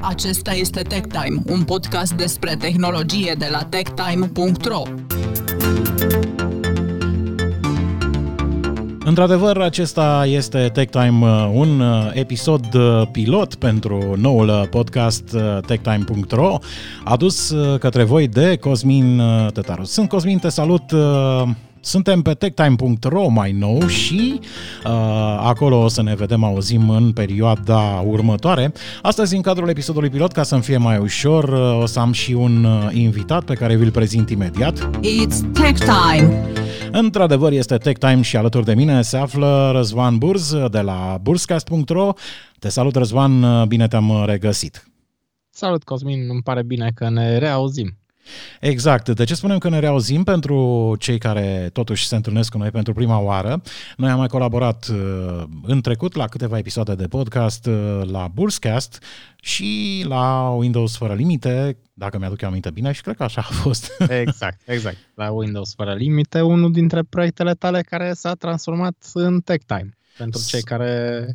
Acesta este Tech Time, un podcast despre tehnologie de la techtime.ro. Într-adevăr, acesta este Tech Time, uh, un uh, episod uh, pilot pentru noul podcast techtime.ro, adus către voi de Cosmin Tătaru. Sunt Cosmin, te salut! Suntem pe techtime.ro mai nou și uh, acolo o să ne vedem, auzim în perioada următoare. Astăzi, în cadrul episodului pilot, ca să-mi fie mai ușor, uh, o să am și un uh, invitat pe care vi-l prezint imediat. It's Tech Time! Într-adevăr, este Tech Time și alături de mine se află Răzvan Burz de la burscast.ro. Te salut, Răzvan, bine te-am regăsit! Salut, Cosmin, îmi pare bine că ne reauzim. Exact. De ce spunem că ne reauzim pentru cei care totuși se întâlnesc cu noi pentru prima oară? Noi am mai colaborat uh, în trecut la câteva episoade de podcast uh, la Burscast și la Windows fără limite, dacă mi-aduc eu aminte bine și cred că așa a fost. Exact, exact. La Windows fără limite, unul dintre proiectele tale care s-a transformat în TechTime. Pentru cei care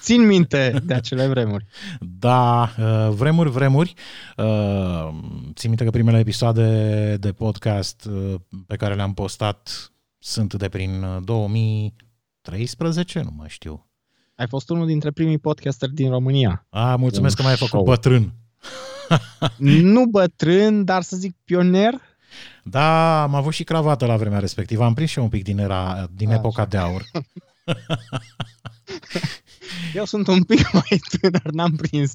Țin minte de acele vremuri. Da, uh, vremuri, vremuri. Uh, țin minte că primele episoade de podcast uh, pe care le-am postat sunt de prin 2013, nu mai știu. Ai fost unul dintre primii podcasteri din România. A, mulțumesc Un că m-ai făcut bătrân. nu bătrân, dar să zic pionier. Da, am avut și cravată la vremea respectivă. Am prins și eu un pic din era, din Așa. epoca de aur. Eu sunt un pic mai tânăr, n-am prins,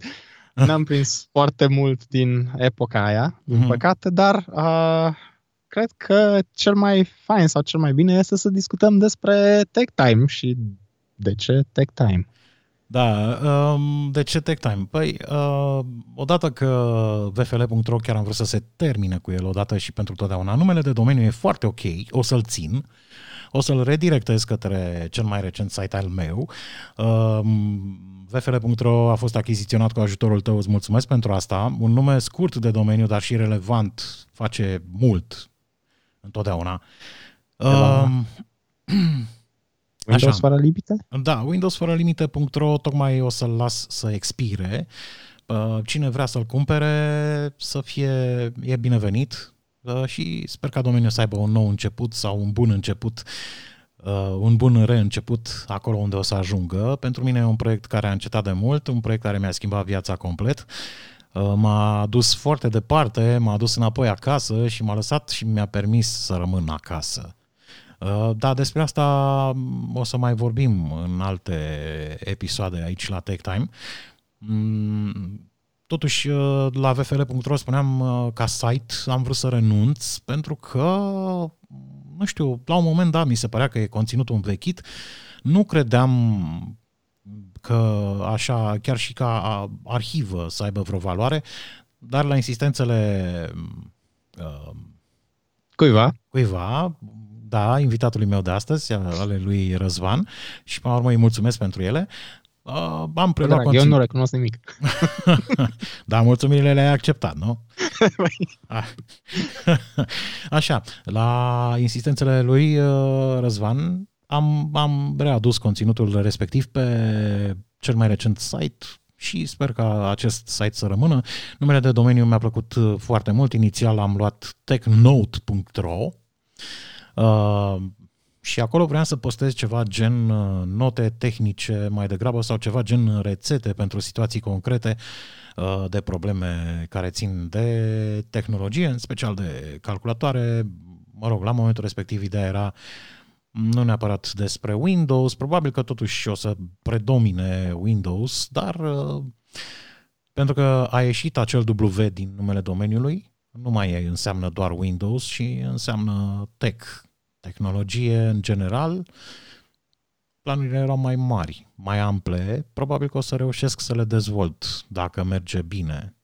n-am prins foarte mult din epoca aia, din mm-hmm. păcate, dar uh, cred că cel mai fain sau cel mai bine este să discutăm despre Tech Time și de ce Tech Time. Da, um, de ce Tech Time? Păi, uh, odată că VFL.ro chiar am vrut să se termine cu el odată și pentru totdeauna, numele de domeniu e foarte ok, o să-l țin, o să-l redirectez către cel mai recent site al meu. Um, VFL.ro a fost achiziționat cu ajutorul tău, îți mulțumesc pentru asta. Un nume scurt de domeniu, dar și relevant, face mult întotdeauna. Um, Windows fără limite? Da, Windows fără limite.ro tocmai o să-l las să expire. Uh, cine vrea să-l cumpere să fie, e binevenit, Uh, și sper ca domeniul să aibă un nou început sau un bun început, uh, un bun reînceput acolo unde o să ajungă. Pentru mine e un proiect care a încetat de mult, un proiect care mi-a schimbat viața complet. Uh, m-a dus foarte departe, m-a dus înapoi acasă și m-a lăsat și mi-a permis să rămân acasă. Da, despre asta o să mai vorbim în alte episoade aici la Tech Time. Mm, Totuși, uh, la vfl.ro spuneam uh, ca site, am vrut să renunț pentru că, nu știu, la un moment da, mi se părea că e conținutul învechit. Nu credeam că așa, chiar și ca arhivă să aibă vreo valoare, dar la insistențele uh, cuiva, cuiva da, invitatului meu de astăzi, ale lui Răzvan, și până la urmă îi mulțumesc pentru ele, Uh, am preluat Drag, Eu nu recunosc nimic. da, mulțumirile le-ai acceptat, nu? Așa, la insistențele lui uh, Răzvan am, am readus conținutul respectiv pe cel mai recent site și sper ca acest site să rămână. Numele de domeniu mi-a plăcut uh, foarte mult. Inițial am luat technote.ro uh, și acolo vreau să postez ceva gen uh, note tehnice mai degrabă sau ceva gen rețete pentru situații concrete uh, de probleme care țin de tehnologie, în special de calculatoare. Mă rog, la momentul respectiv ideea era nu neapărat despre Windows, probabil că totuși o să predomine Windows, dar uh, pentru că a ieșit acel W din numele domeniului, nu mai înseamnă doar Windows, și înseamnă tech, tehnologie în general, planurile erau mai mari, mai ample, probabil că o să reușesc să le dezvolt dacă merge bine.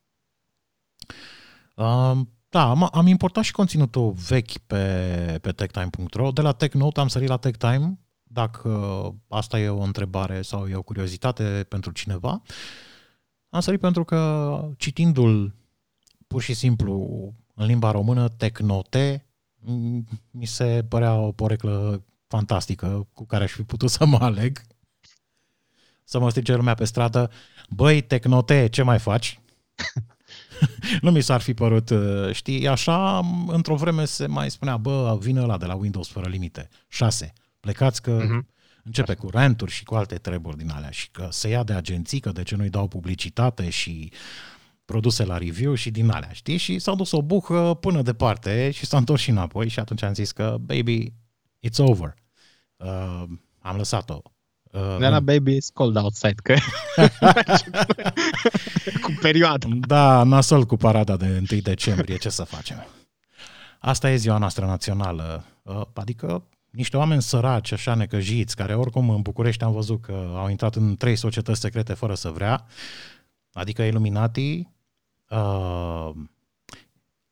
Uh, da, am, am importat și conținutul vechi pe, pe techtime.ro. De la TechNote am sărit la TechTime, dacă asta e o întrebare sau e o curiozitate pentru cineva. Am sărit pentru că citindu-l pur și simplu în limba română, Technote, mi se părea o poreclă fantastică cu care aș fi putut să mă aleg. Să mă strice lumea pe stradă, băi, Tecnote, ce mai faci? nu mi s-ar fi părut, uh, știi, așa, într-o vreme se mai spunea, bă, vine ăla de la Windows fără limite, 6, plecați că Mhm. începe cu renturi și cu alte treburi din alea și că se ia de agenții, că de ce nu-i dau publicitate și produse la review și din alea, știi? Și s-au dus o bucă până departe și s-a întors și înapoi și atunci am zis că, baby, it's over. Uh, am lăsat-o. Uh, De la Baby It's Cold Outside, că cu perioada. Da, nasol cu parada de 1 decembrie, ce să facem? Asta e ziua noastră națională, Uh, adică niște oameni săraci, așa necăjiți, care oricum în București am văzut că au intrat în trei societăți secrete fără să vrea, adică Illuminati, uh,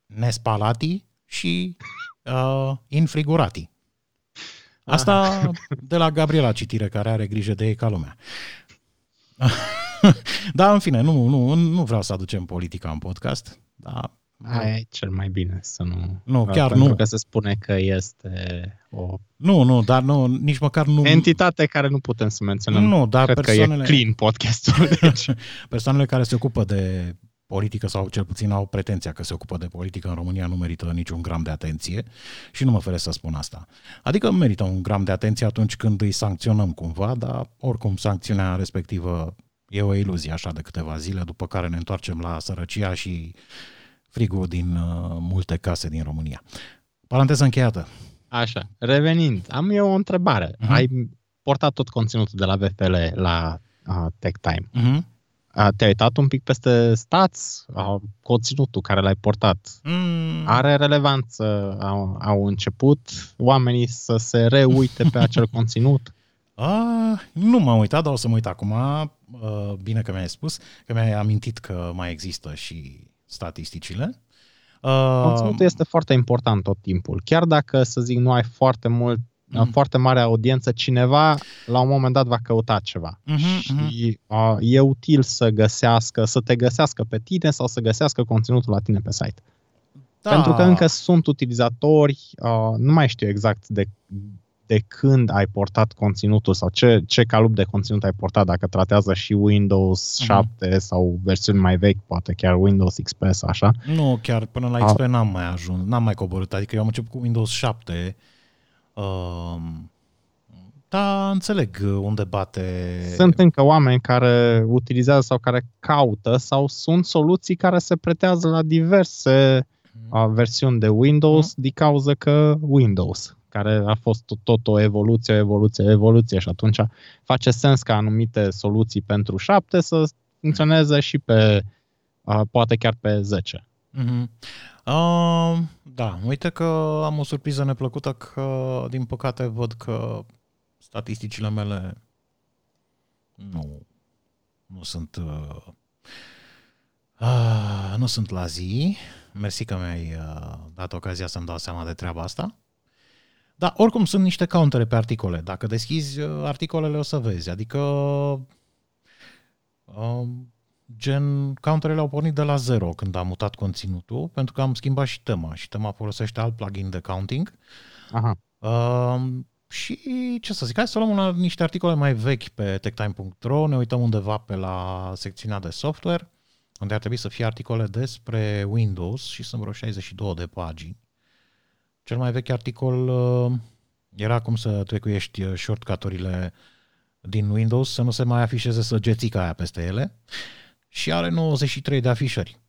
Nespalati și uh, Infrigurati. Asta de la Gabriela Citire, care are grijă de ei ca lumea. da, în fine, nu, nu, nu vreau să aducem politica în podcast, dar Aia e cel mai bine să nu... Nu, chiar pentru nu. că se spune că este o nu, nu, dar nu, nici măcar nu... entitate care nu putem să menționăm. Nu, dar Cred persoanele, că e clean podcastul. Deci. persoanele care se ocupă de politică sau cel puțin au pretenția că se ocupă de politică în România nu merită niciun gram de atenție și nu mă feresc să spun asta. Adică merită un gram de atenție atunci când îi sancționăm cumva, dar oricum sancțiunea respectivă e o iluzie așa de câteva zile, după care ne întoarcem la sărăcia și frigul din uh, multe case din România. Paranteză încheiată. Așa, revenind, am eu o întrebare. Mhm. Ai portat tot conținutul de la VFL la uh, Tech Time. Uh-huh. Uh, te-ai uitat un pic peste stats? Uh, conținutul care l-ai portat Mm. are relevanță? Au, au început oamenii să se reuite pe acel conținut? A, nu m-am uitat, dar o să mă uit acum. Uh, Bine că mi-ai spus, că mi-ai amintit că mai există și statisticile. Uh, Conținutul este foarte important tot timpul. Chiar dacă, să zic, nu ai foarte mult Mhm. mm. foarte mare audiență, cineva la un moment dat va căuta ceva. Mhm, și uh, e util să găsească, să te găsească pe tine sau să găsească conținutul la tine pe site. da, Pentru că încă sunt utilizatori, uh, nu mai știu exact de, de când ai portat conținutul sau ce, ce calup de conținut ai portat, dacă tratează și Windows Mhm. 7 sau versiuni mai vechi, poate chiar Windows XP sau așa. Nu, chiar până la A- XP n-am mai ajuns, n-am mai coborât. Adică eu am început cu Windows 7. Uh, da, înțeleg unde bate... Sunt încă oameni care utilizează sau care caută sau sunt soluții care se pretează la diverse uh, versiuni de Windows din cauza că Windows, care a fost tot, tot o evoluție, o evoluție, o evoluție și atunci face sens ca anumite soluții pentru 7 să funcționeze și pe uh, poate chiar pe 10. Mhm. Uh, da, uite că am o surpriză neplăcută că, din păcate, văd că statisticile mele nu, nu sunt uh, uh, nu sunt la zi. Mersi că mi-ai uh, dat ocazia să-mi dau seama de treaba asta. Da, oricum sunt niște countere pe articole. Dacă deschizi uh, articolele o să vezi. Adică uh, gen counterele au pornit de la zero când am mutat conținutul, pentru că am schimbat și tema și tema folosește alt plugin de counting. Aha. Uh, și ce să zic, hai să luăm una, niște articole mai vechi pe techtime.ro, ne uităm undeva pe la secțiunea de software, unde ar trebui să fie articole despre Windows și sunt vreo 62 de pagini. Cel mai vechi articol uh, era cum să trecuiești uh, shortcut-urile din Windows, să nu se mai afișeze săgețica aia peste ele și are 93 de afișări.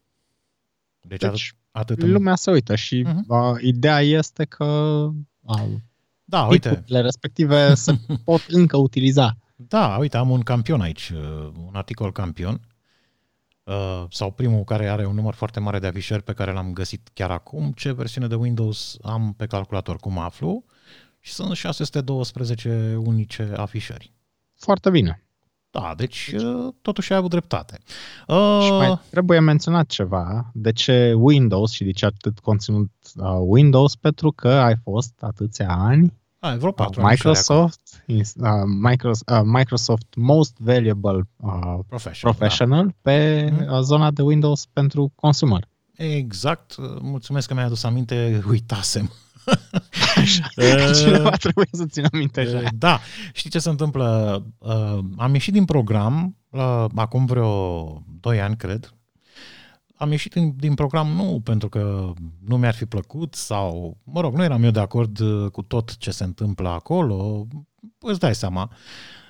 Deci, Deci, atât, atât în... Lumea se uită și Mhm. uh, ideea este că uh, Da, uite, tipurile respective se pot încă utiliza. Da, uite, am un campion aici, uh, un articol campion, uh, sau primul care are un număr foarte mare de afișări pe care l-am găsit chiar acum, ce versiune de Windows am pe calculator, cum aflu, și sunt 612 unice afișări. Foarte bine. Da, deci uh, totuși ai avut dreptate. Uh, Și mai trebuie menționat ceva. De ce Windows și de ce atât conținut uh, Windows? Pentru că ai fost atâția ani ai vreo uh, patru afișări acum. Microsoft, ins- uh, Microsoft, uh, Microsoft Most Valuable uh, Professional, Professional pe Mhm. uh, zona de Windows pentru consumer. Da. Exact, uh, mulțumesc că mi-ai adus aminte, uitasem. Așa. Uh, Cineva trebuie să țină minte Uh, așa. Da, știi ce se întâmplă? Uh, am ieșit din program uh, acum vreo 2 ani, cred, am ieșit din, din program nu pentru că nu mi-ar fi plăcut sau, mă rog, nu eram eu de acord uh, cu tot ce se întâmplă acolo, îți dai seama.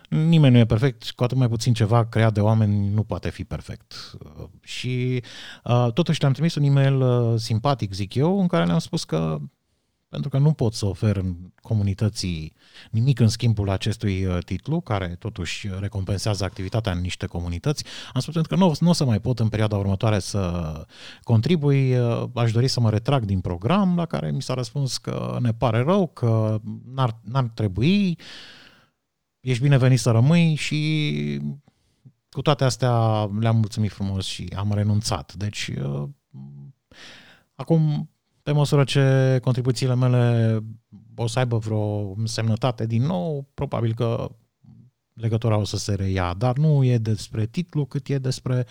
Nimeni nu e perfect, cu atât mai puțin ceva creat de oameni nu poate fi perfect. Uh, Și uh, totuși le-am trimis un e-mail uh, simpatic, zic eu, în care le-am spus că pentru că nu pot să ofer în comunității nimic în schimbul acestui uh, titlu, care totuși recompensează activitatea în niște comunități. Am spus pentru că nu, nu o să mai pot în perioada următoare să contribui, uh, aș dori să mă retrag din program, la care mi s-a răspuns că ne pare rău, că n-ar, n-ar trebui, ești binevenit să rămâi și cu toate astea le-am mulțumit frumos și am renunțat. Deci, uh, acum pe măsură ce contribuțiile mele o să aibă vreo semnătate din nou, probabil că legătura o să se reia, dar nu e despre titlu, cât e despre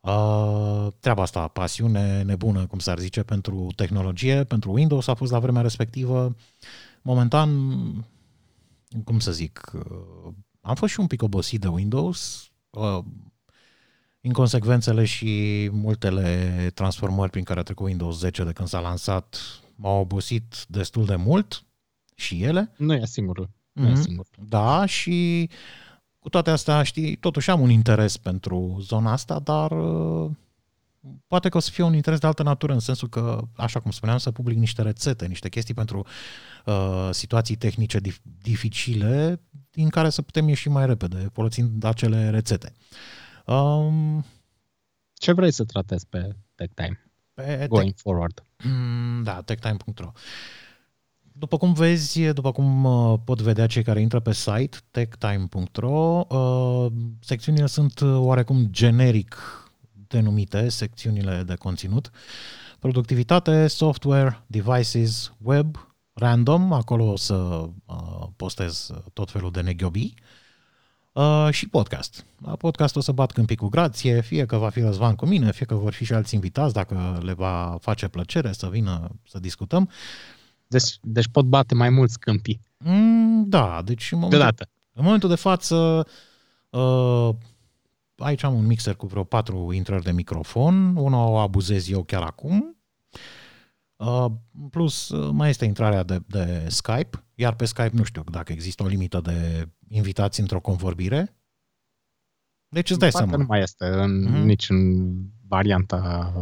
uh, treaba asta, pasiune nebună, cum s-ar zice, pentru tehnologie, pentru Windows a fost la vremea respectivă. Momentan, cum să zic, uh, am fost și un pic obosit de Windows, uh, inconsecvențele și multele transformări prin care a trecut Windows 10 de când s-a lansat m-au obosit destul de mult și ele. Nu e singurul. Nu e Mhm. singur. Da, și cu toate astea, știi, totuși am un interes pentru zona asta, dar uh, poate că o să fie un interes de altă natură, în sensul că, așa cum spuneam, să public niște rețete, niște chestii pentru uh, situații tehnice dif- dificile, din care să putem ieși mai repede, folosind acele rețete. Um, Ce vrei să tratezi pe Tech Time pe going forward? Mm, Da, techtime.ro. După cum vezi, după cum uh, pot vedea cei care intră pe site, techtime.ro, uh, secțiunile sunt uh, oarecum generic denumite, secțiunile de conținut. Productivitate, software, devices, web, random, acolo o să uh, postez tot felul de neghiobii. Uh, și podcast. La podcast o să bat câmpii cu grație, fie că va fi Răzvan cu mine, fie că vor fi și alți invitați, dacă le va face plăcere să vină să discutăm. Deci, deci pot bate mai mulți câmpii Mm, da, deci în momentul, deodată. în momentul de față uh, aici am un mixer cu vreo patru intrări de microfon, una o abuzez eu chiar acum, uh, plus uh, mai este intrarea de, de Skype, iar pe Skype nu știu dacă există o limită de invitați într-o convorbire. Deci îți dai Parcă seama. nu mai este în, Mhm. nici în varianta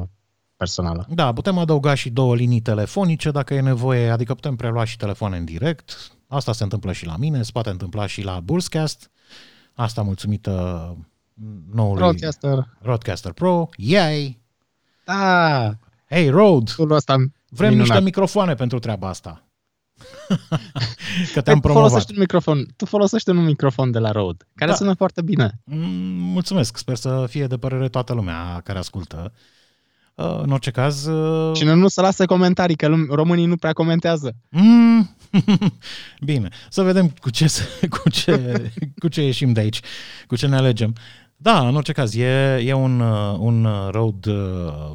personală. Da, putem adăuga și două linii telefonice dacă e nevoie, adică putem prelua și telefoane în direct. Asta se întâmplă și la mine, se poate întâmpla și la Bullscast. Asta mulțumită noului Broadcaster. Roadcaster Pro. Yay! Da, Hey, Rode! tool ăsta Vrem minunat. niște microfoane pentru treaba asta. Că Păi, te-am tu promovat. folosești un microfon, tu folosești un microfon de la Rode, care Da. sună foarte bine. Mm, Mulțumesc, sper să fie de părere toată lumea care ascultă. Uh, În orice caz, uh, Cine nu să lase comentarii, că lum- românii nu prea comentează. Mm. Bine, să vedem cu ce, să- cu, ce, cu ce ieșim de aici, cu ce ne alegem. Da, în orice caz, e, e un, uh, un uh, road uh,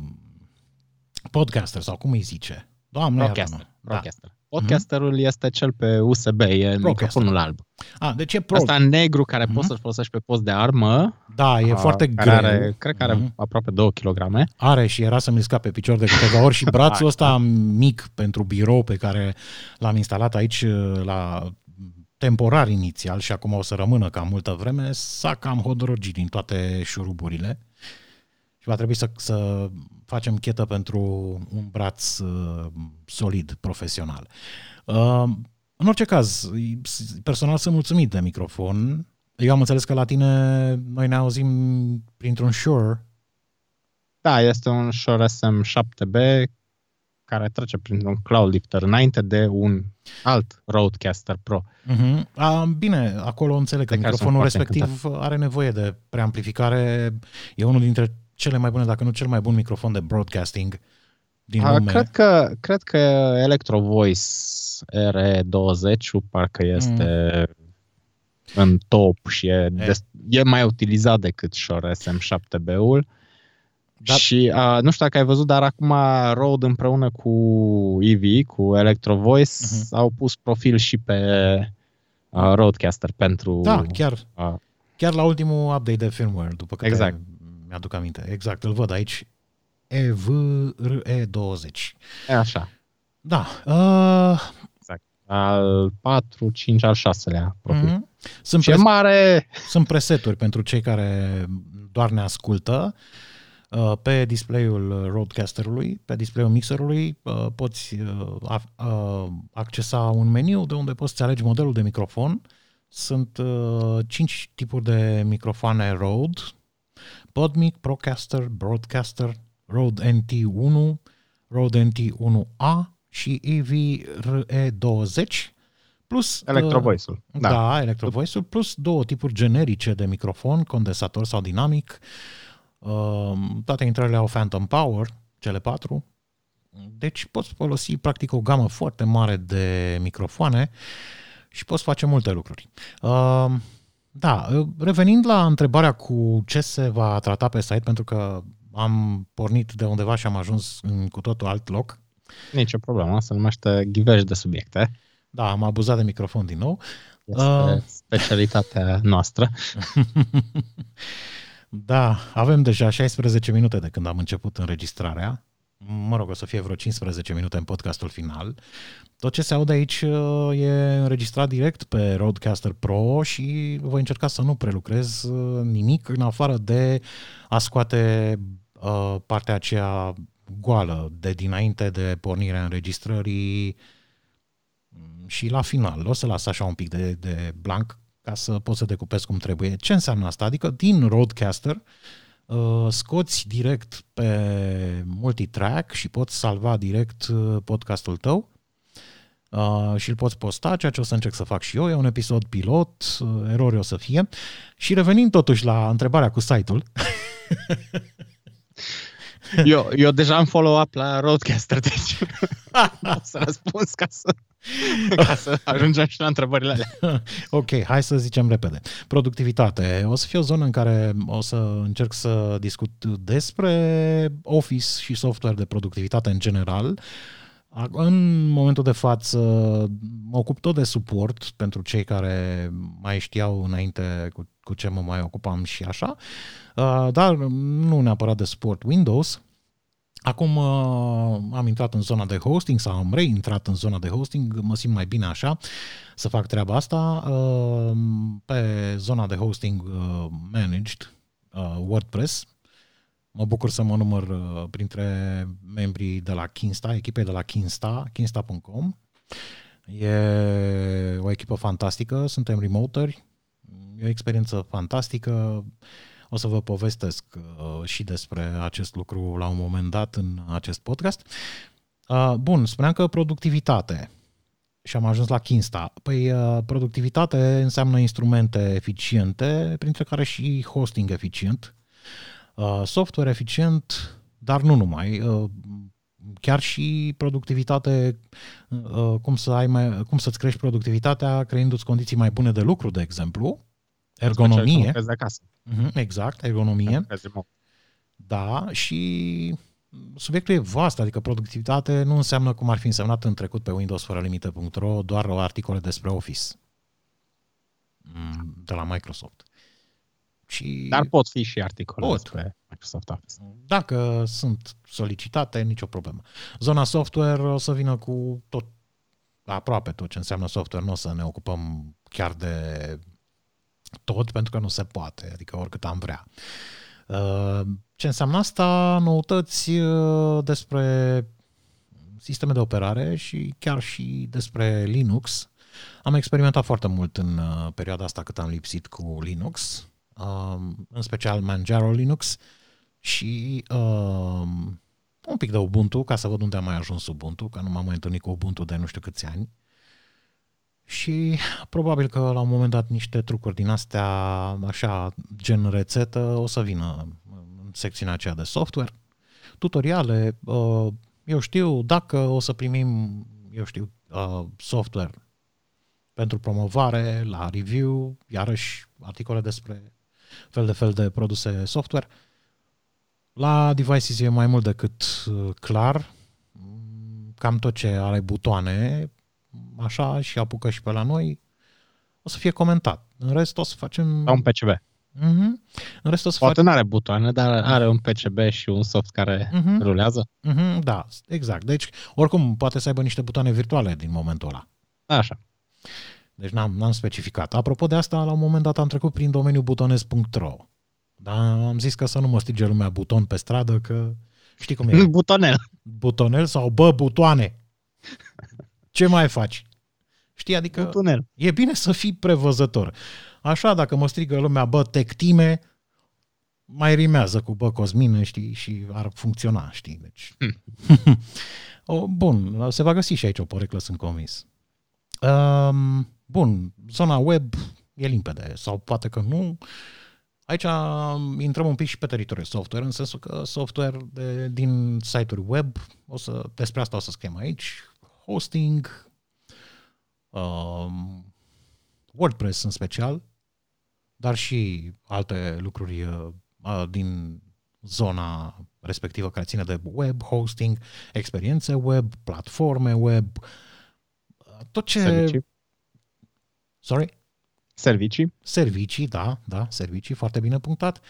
podcaster sau cum îi zice? Doamne, Broadcaster. iartă-mă. Da. Broadcaster. Podcasterul este cel pe USB, e microfonul alb. A, deci e pro. Asta negru care Mhm. poți să-l folosești pe post de armă. Da, e a, foarte care greu. Are, cred că are Mhm. aproape 2 kg. Are și era să mi scape picior de câteva ori și brațul ăsta mic pentru birou pe care l-am instalat aici uh, la temporar inițial și acum o să rămână cam multă vreme, s-a cam hodrogit din toate șuruburile și va trebui să, să facem chetă pentru un braț uh, solid, profesional. Uh, în orice caz, personal sunt mulțumit de microfon. Eu am înțeles că la tine noi ne auzim printr-un Shure Da, este un Shure SM7B care trece printr-un cloud lifter înainte de un alt Rodecaster Pro. Uh-huh. A, bine, acolo înțeleg că De care microfonul sunt foarte respectiv are nevoie de preamplificare. E unul dintre cele mai bune, dacă nu cel mai bun microfon de broadcasting din A, lume. cred, că, cred că Electro Voice RE20 parcă este în top și e, des, e mai utilizat decât Shure SM7B-ul. Da. Și uh, nu știu dacă ai văzut, dar acum Rode împreună cu EV, cu Electro Voice, Mhm. au pus profil și pe uh, Rodecaster pentru... Da, chiar, uh, chiar la ultimul update de firmware, după câte Exact. Mi-aduc aminte. Exact, îl văd aici. EVRE20. E așa. Da. Uh, Al 4, 5, al 6-lea profil. mm-hmm. Sunt, Ce pres- mare! sunt preseturi pentru cei care doar ne ascultă. Uh, Pe display-ul roadcasterului, pe display-ul mixerului, uh, poți uh, a- uh, accesa un meniu de unde poți să alegi modelul de microfon. Sunt uh, cinci tipuri de microfoane Rode, PodMic, Procaster, Broadcaster, Rode NT1, Rode NT1A și EVRE20, plus Electro uh, Voice-ul. da, da Electro Voice-ul, plus două tipuri generice de microfon, condensator sau dinamic. Uh, toate intrările au Phantom Power, cele patru. Deci poți folosi practic o gamă foarte mare de microfoane și poți face multe lucruri. Uh, da, uh, revenind la întrebarea cu ce se va trata pe site, pentru că am pornit de undeva și am ajuns în cu totul alt loc. Nicio problemă, se numește ghiveș de subiecte. Da, am abuzat de microfon din nou. Este Ah. specialitatea noastră. Da, avem deja 16 minute de când am început înregistrarea. Mă rog, o să fie vreo 15 minute în podcastul final. Tot ce se aude aici uh, e înregistrat direct pe Roadcaster Pro și voi încerca să nu prelucrez uh, nimic în afară de a scoate uh, partea aceea goală de dinainte de pornirea înregistrării și la final o să las așa un pic de, de blank ca să poți să decupezi cum trebuie. Ce înseamnă asta? Adică din Roadcaster uh, scoți direct pe multitrack și poți salva direct uh, podcastul tău uh, și îl poți posta, ceea ce o să încerc să fac și eu. E un episod pilot, uh, erori o să fie. Și revenind totuși la întrebarea cu site-ul, Eu, eu deja am follow-up la Roadcaster, deci o să răspuns ca să, ca să ajungem și la întrebările alea. Ok, hai să zicem repede. Productivitate. O să fie o zonă în care o să încerc să discut despre Office și software de productivitate în general. În momentul de față mă ocup tot de suport pentru cei care mai știau înainte cu, cu ce mă mai ocupam și așa, Uh, dar nu neapărat de suport Windows. Acum uh, am intrat în zona de hosting sau am reintrat în zona de hosting, mă simt mai bine așa să fac treaba asta. Uh, Pe zona de hosting uh, managed, uh, WordPress, mă bucur să mă număr uh, printre membrii de la Kinsta, echipei de la Kinsta, kinsta.com. E o echipă fantastică, suntem remoteri, e o experiență fantastică. O să vă povestesc uh, și despre acest lucru la un moment dat în acest podcast. Uh, bun, spuneam că productivitate și am ajuns la Kinsta. Păi uh, productivitate înseamnă instrumente eficiente, printre care și hosting eficient, uh, software eficient, dar nu numai. Uh, chiar și productivitate, uh, cum, să ai mai, cum să-ți crești productivitatea creându-ți condiții mai bune de lucru, de exemplu, ergonomie. Lucrezi de acasă. Mhm, Exact, ergonomie. Lucrezi remote. Da, și subiectul e vast, adică productivitate nu înseamnă cum ar fi însemnat în trecut pe Windows fără limite.ro doar articole despre Office Mm, de la Microsoft. Și Dar pot fi și articole Pot. despre Microsoft Office. dacă sunt solicitate, nicio problemă. Zona software o să vină cu tot, aproape tot ce înseamnă software, nu o să ne ocupăm chiar de tot, pentru că nu se poate, adică oricât am vrea. Uh, Ce înseamnă asta? Noutăți uh, despre sisteme de operare și chiar și despre Linux. Am experimentat foarte mult în uh, perioada asta cât am lipsit cu Linux, um, în special Manjaro Linux și um, un pic de Ubuntu, ca să văd unde am mai ajuns Ubuntu, că nu m-am mai întâlnit cu Ubuntu de nu știu câți ani. Și probabil că la un moment dat niște trucuri din astea, așa, gen rețetă, o să vină în secțiunea aceea de software. Tutoriale, uh, eu știu, dacă o să primim, eu știu, uh, software pentru promovare, la review, iarăși articole despre fel de fel de produse software. La devices e mai mult decât uh, clar, Mm, cam tot ce are butoane, așa, și apucă și pe la noi, o să fie comentat. În rest o să facem... Sau un PCB. Mm-hmm. În rest o să Poate fac... nu are butoane, dar are un PCB și un soft care Mhm. rulează. Mm-hmm, da, exact. Deci, oricum, poate să aibă niște butoane virtuale din momentul ăla. Așa. Deci n-am, n-am specificat. Apropo de asta, la un moment dat am trecut prin domeniul butonez.ro. Dar am zis că să nu mă strige lumea buton pe stradă, că știi cum e. Butonel. Butonel sau bă, butoane. Ce mai faci? Știi, adică Butonel. e bine să fii prevăzător. Așa, dacă mă strigă lumea, bă, tectime, mai rimează cu bă, Cosmine, știi, și ar funcționa, știi, deci... o, bun, se va găsi și aici o poreclă, sunt convins. Um, bun, zona web e limpede, sau poate că nu. Aici intrăm un pic și pe teritoriul software, în sensul că software de, din site-uri web, o să, despre asta o să scriem aici, hosting, um, WordPress în special, dar și alte lucruri uh, din zona respectivă care ține de web, hosting, experiențe web, platforme web, uh, tot ce... Servicii. Sorry? Servicii. Servicii, da, da, servicii, foarte bine punctat.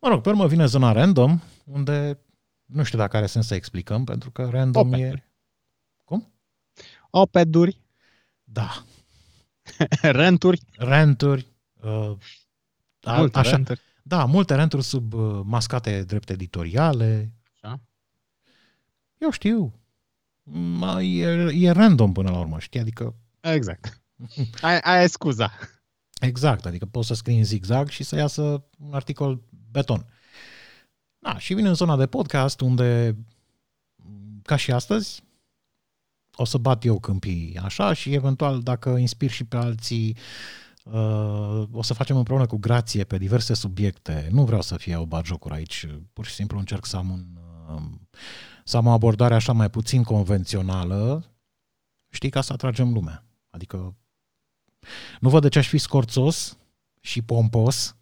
Mă rog, pe urmă vine zona random, unde nu știu dacă are sens să explicăm, pentru că random Open. e... Cum? Opeduri. Da, Renturi. renturi, uh, a, Multe așa, renturi. Da, multe renturi sub uh, mascate drept editoriale. Așa. Eu știu. Ma, E, e random până la urmă, știi? Adică, Exact. Aia, aia e scuza. exact, adică poți să scrii în zigzag și să iasă un articol beton. Da, și vine în zona de podcast unde, ca și astăzi, o să bat eu câmpii așa și eventual dacă inspir și pe alții uh, o să facem împreună cu grație pe diverse subiecte. Nu vreau să fie o batjocură aici, pur și simplu încerc să am un uh, să am o abordare așa mai puțin convențională, știi, ca să atragem lumea. Adică nu văd de ce aș fi scorțos și pompos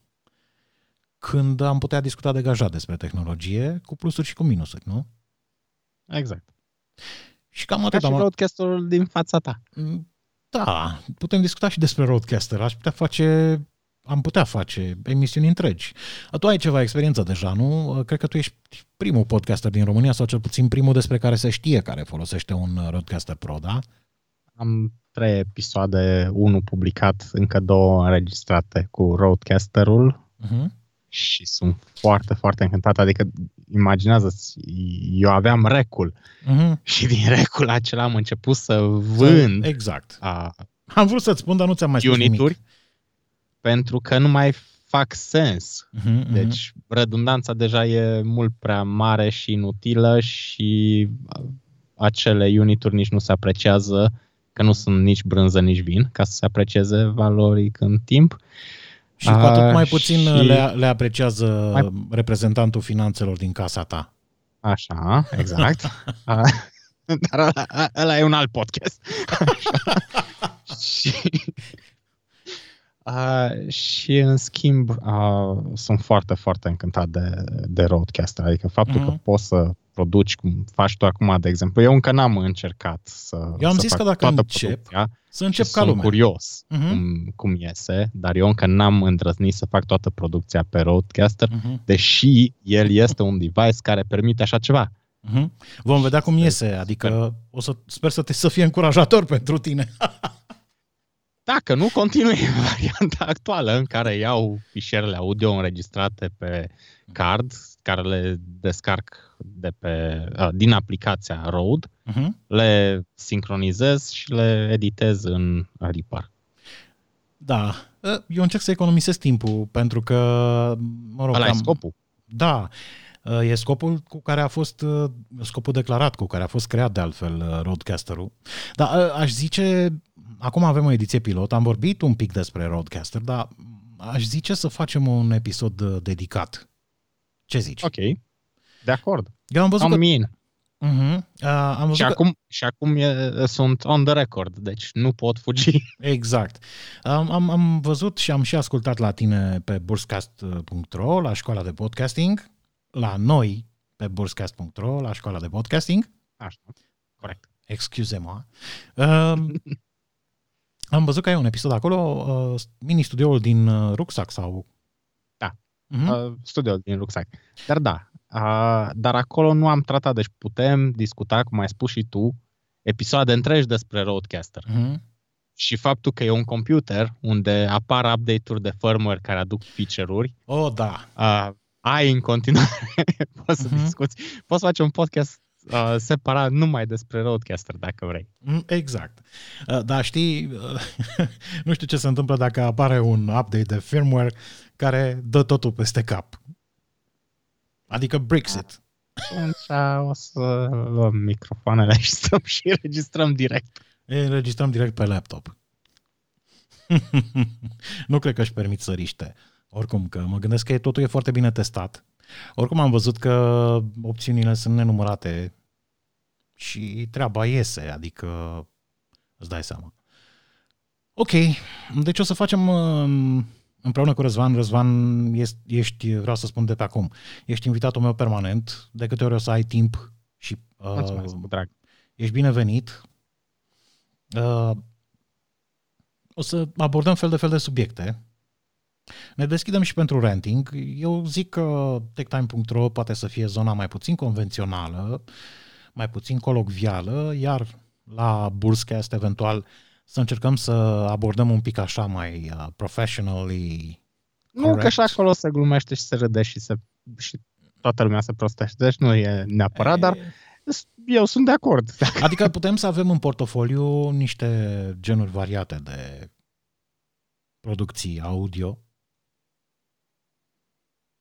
când am putea discuta degajat despre tehnologie, cu plusuri și cu minusuri, nu? Exact. Și cam Ca atât și am... broadcastul din fața ta. Da, putem discuta și despre Roadcaster. Aș putea face, am putea face emisiuni întregi. Tu ai ceva experiență deja, nu? Cred că tu ești primul podcaster din România, sau cel puțin primul despre care se știe care folosește un Roadcaster Pro, da? Am trei episoade, unul publicat, încă două înregistrate cu Roadcasterul Uh-huh. și sunt foarte, foarte încântat. Adică, imaginează-ți, eu aveam recul Uh-huh. și din recul acela am început să vând Exact. a, Am vrut să-ți spun, dar nu ți-am mai spus nimic. unituri pentru că nu mai fac sens. Uh-huh, uh-huh. Deci redundanța deja e mult prea mare și inutilă și acele unituri nici nu se apreciază, că nu sunt nici brânză, nici vin, ca să se aprecieze valoric în timp. Și cu atât mai A, puțin și- le, le apreciază Mai- reprezentantul finanțelor din casa ta. Așa, exact. A, Dar ăla, ăla e un alt podcast. Așa. și, a, și în schimb a, sunt foarte, foarte încântat de, de Roadcaster. Adică faptul Mhm. că poți să produci cum faci tu acum, de exemplu. Eu încă n-am încercat să Eu am să zis fac că dacă toată încep, producția Să încep și ca sunt lumea. curios Mhm. cum, cum iese, dar eu încă n-am îndrăznit să fac toată producția pe Roadcaster, Mhm. deși el este un device care permite așa ceva. Mhm. Vom vedea cum iese, adică o să, sper să, te, să fie încurajator pentru tine. Dacă nu, continui în varianta actuală în care iau fișierele audio înregistrate pe card, care le descarc de pe, a, din aplicația Rode, Mhm. le sincronizez și le editez în Reaper. Da, eu încerc să economisesc timpul, pentru că, mă rog, Ăla e am- scopul. Da, e scopul cu care a fost, scopul declarat cu care a fost creat de altfel Roadcaster-ul. Dar aș zice, acum avem o ediție pilot, am vorbit un pic despre Roadcaster, dar aș zice să facem un episod dedicat. Ce zici? Ok, de acord. Eu am văzut Am că... min. Uh-huh. Uh, am văzut Și că... acum, și acum e, sunt on the record, deci nu pot fugi. Exact. Am, am, am văzut și am și ascultat la tine pe burscast.ro, la școala de podcasting, la noi pe burscast.ro, la școala de podcasting. Așa, corect. Excuse-mă. Uh, am văzut că ai un episod acolo, uh, mini-studioul din uh, Rucksack sau Mhm. uh, studioul din rucsac. Dar da, uh, dar acolo nu am tratat, deci putem discuta, cum ai spus și tu, episoade întregi despre Roadcaster. Mhm. Și faptul că e un computer unde apar update-uri de firmware care aduc feature-uri, Oh, da. uh, ai în continuare, poți să Mhm. discuți, poți face un podcast uh, separat numai despre Roadcaster dacă vrei. Mm, Exact. Uh, Dar știi, uh, nu știu ce se întâmplă dacă apare un update de firmware care dă totul peste cap. Adică Brexit. Atunci o să luăm microfoanele și stăm și registrăm direct. Înregistrăm direct pe laptop. nu cred că își permit să riște. Oricum, că mă gândesc că totul e foarte bine testat. Oricum am văzut că opțiunile sunt nenumărate și treaba iese, adică îți dai seama. Ok, deci o să facem uh, împreună cu Răzvan. Răzvan, ești, ești, vreau să spun de pe acum, ești invitatul meu permanent, de câte ori o să ai timp și uh, Mulțumesc, cu drag. ești binevenit. Uh, o să abordăm fel de fel de subiecte. Ne deschidem și pentru renting. Eu zic că techtime.ro poate să fie zona mai puțin convențională, mai puțin colocvială, iar la Burscast eventual să încercăm să abordăm un pic așa mai uh, professionally Nu că correct. și acolo se glumește și se râde și, se, și toată lumea se prostește. Deci nu e neapărat, dar eu sunt de acord. Adică putem să avem în portofoliu niște genuri variate de producții audio.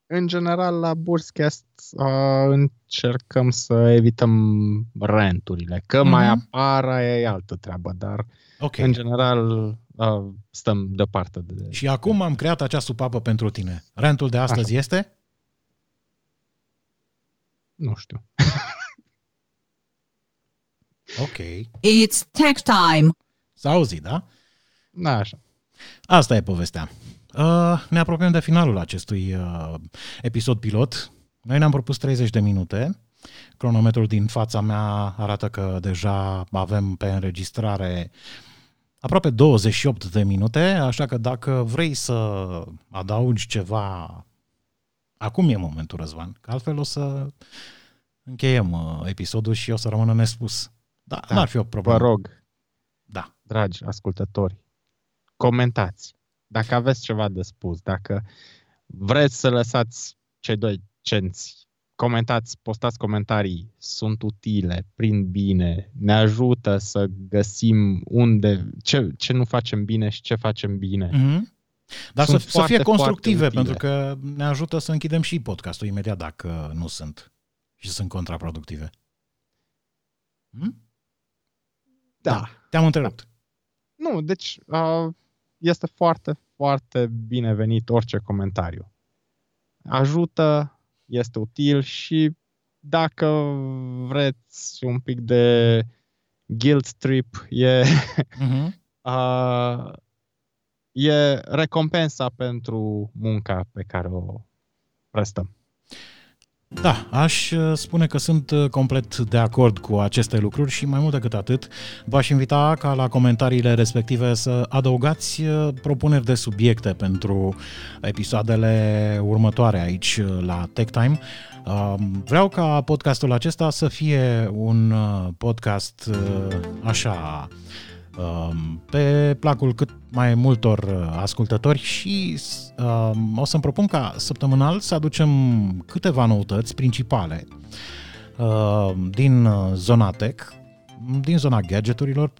În general, la Burscast uh, încercăm să evităm renturile. Că Mhm. mai apar, aia e altă treabă, dar Ok. în general uh, stăm deoparte de... Și acum am creat acea supapă pentru tine. Rentul de astăzi Așa. este? Nu știu. Ok. It's tech time. S-a auzit, da? Da, așa. Asta e povestea. Uh, ne apropiem de finalul acestui uh, episod pilot. Noi ne-am propus 30 de minute. Cronometrul din fața mea arată că deja avem pe înregistrare aproape 28 de minute, așa că dacă vrei să adaugi ceva, acum e momentul, Răzvan, că altfel o să încheiem uh, episodul și o să rămână nespus. Da, Da, n-ar fi o problemă. Vă rog, Da. dragi ascultători, comentați. Dacă aveți ceva de spus, dacă vreți să lăsați cei doi cenți, comentați, postați comentarii, sunt utile, prind bine, ne ajută să găsim unde, ce, ce nu facem bine și ce facem bine. Mm-hmm. Dar să, Sunt să foarte, fie constructive, foarte utile. pentru că ne ajută să închidem și podcastul imediat dacă nu sunt și sunt contraproductive. Hmm? Da. Te-am întrerupt. Nu, deci uh, este foarte, foarte binevenit orice comentariu. Ajută, este util și dacă vreți un pic de guilt trip, e, Mm-hmm. uh, e recompensa pentru munca pe care o prestăm. Da, aș uh, spune că sunt uh, complet de acord cu aceste lucruri și mai mult decât atât, v-aș invita ca la comentariile respective să adăugați uh, propuneri de subiecte pentru episoadele următoare aici uh, la Tech Time. Uh, Vreau ca podcastul acesta să fie un uh, podcast uh, așa um, pe placul cât mai multor uh, ascultători și um, o să-mi propun ca săptămânal să aducem câteva noutăți principale uh, din uh, zona tech, din zona gadgeturilor,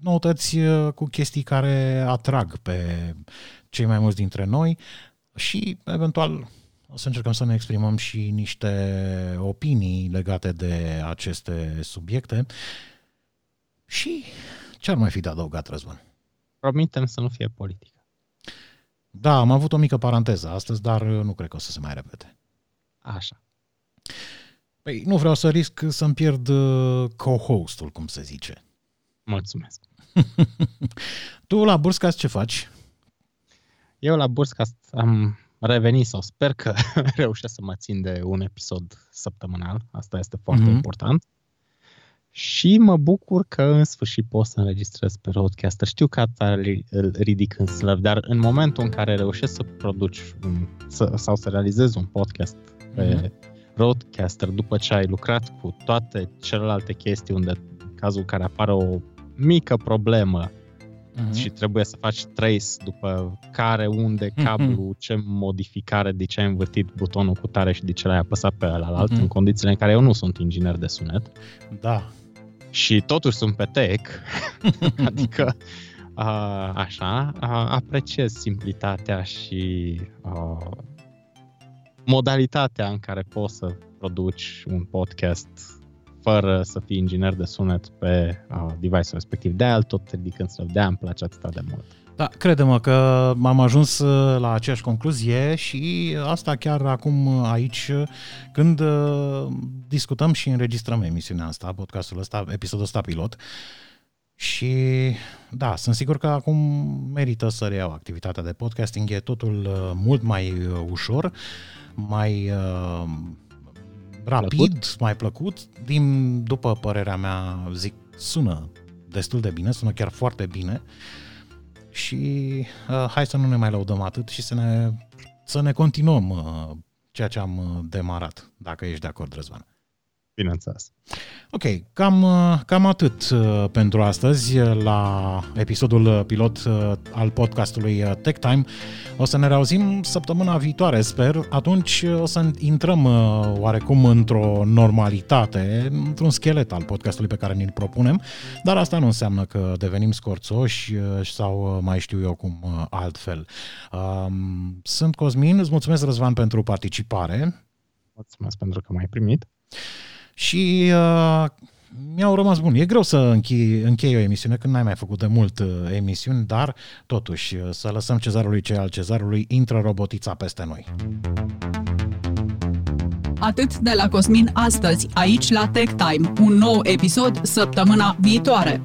noutăți uh, cu chestii care atrag pe cei mai mulți dintre noi și eventual o să încercăm să ne exprimăm și niște opinii legate de aceste subiecte. Și ce ar mai fi de adăugat, Răzvan? Promitem să nu fie politică. Da, am avut o mică paranteză astăzi, dar nu cred că o să se mai repete. Așa. Păi nu vreau să risc să-mi pierd uh, co-hostul, cum se zice. Mulțumesc. Tu la Burscast ce faci? Eu la Burscast am revenit sau sper că reușesc să mă țin de un episod săptămânal. Asta este foarte Mhm. important. Și mă bucur că în sfârșit pot să înregistrez pe Roadcaster. Știu că asta îl ridic în slăv, dar în momentul în care reușești să produci un, să, sau să realizezi un podcast pe mm-hmm. Roadcaster după ce ai lucrat cu toate celelalte chestii unde în cazul în care apare o mică problemă uh-huh. și trebuie să faci trace după care, unde, mhm. cablu, uh-huh. ce modificare, de ce ai învârtit butonul cu tare și de ce l-ai apăsat pe ălalt, uh-huh. în condițiile în care eu nu sunt inginer de sunet. Da. Și totuși sunt pe tech, adică a, așa, a, apreciez simplitatea și a, modalitatea în care poți să produci un podcast fără să fii inginer de sunet pe uh, device respectiv. De-aia tot ridicând să de-aia îmi place atât de mult. Da, crede-mă că am ajuns uh, la aceeași concluzie și asta chiar acum uh, aici, când uh, discutăm și înregistrăm emisiunea asta, podcastul ăsta, episodul ăsta pilot. Și da, sunt sigur că acum merită să reiau activitatea de podcasting, e totul mult mai ușor, mai rapid, plăcut? mai plăcut. Din, după părerea mea, zic, sună destul de bine, sună chiar foarte bine. Și uh, hai să nu ne mai laudăm atât și să ne, să ne continuăm uh, ceea ce am uh, demarat, dacă ești de acord, Răzvan. Bineînțeles. Ok, cam, uh, cam atât uh, pentru astăzi la episodul pilot uh, al podcastului Tech Time. O să ne reauzim săptămâna viitoare, sper. Atunci o să intrăm oarecum într-o normalitate, într-un schelet al podcastului pe care ni-l propunem, dar asta nu înseamnă că devenim scorțoși sau mai știu eu cum altfel. Um, sunt Cosmin, îți mulțumesc Răzvan pentru participare. Mulțumesc pentru că m-ai primit și uh, mi-au rămas bun. E greu să închei, închei o emisiune când n-ai mai făcut de mult uh, emisiuni, dar totuși uh, să lăsăm cezarului ce al cezarului, intră robotița peste noi. Atât de la Cosmin astăzi, aici la Tech Time, un nou episod săptămâna viitoare.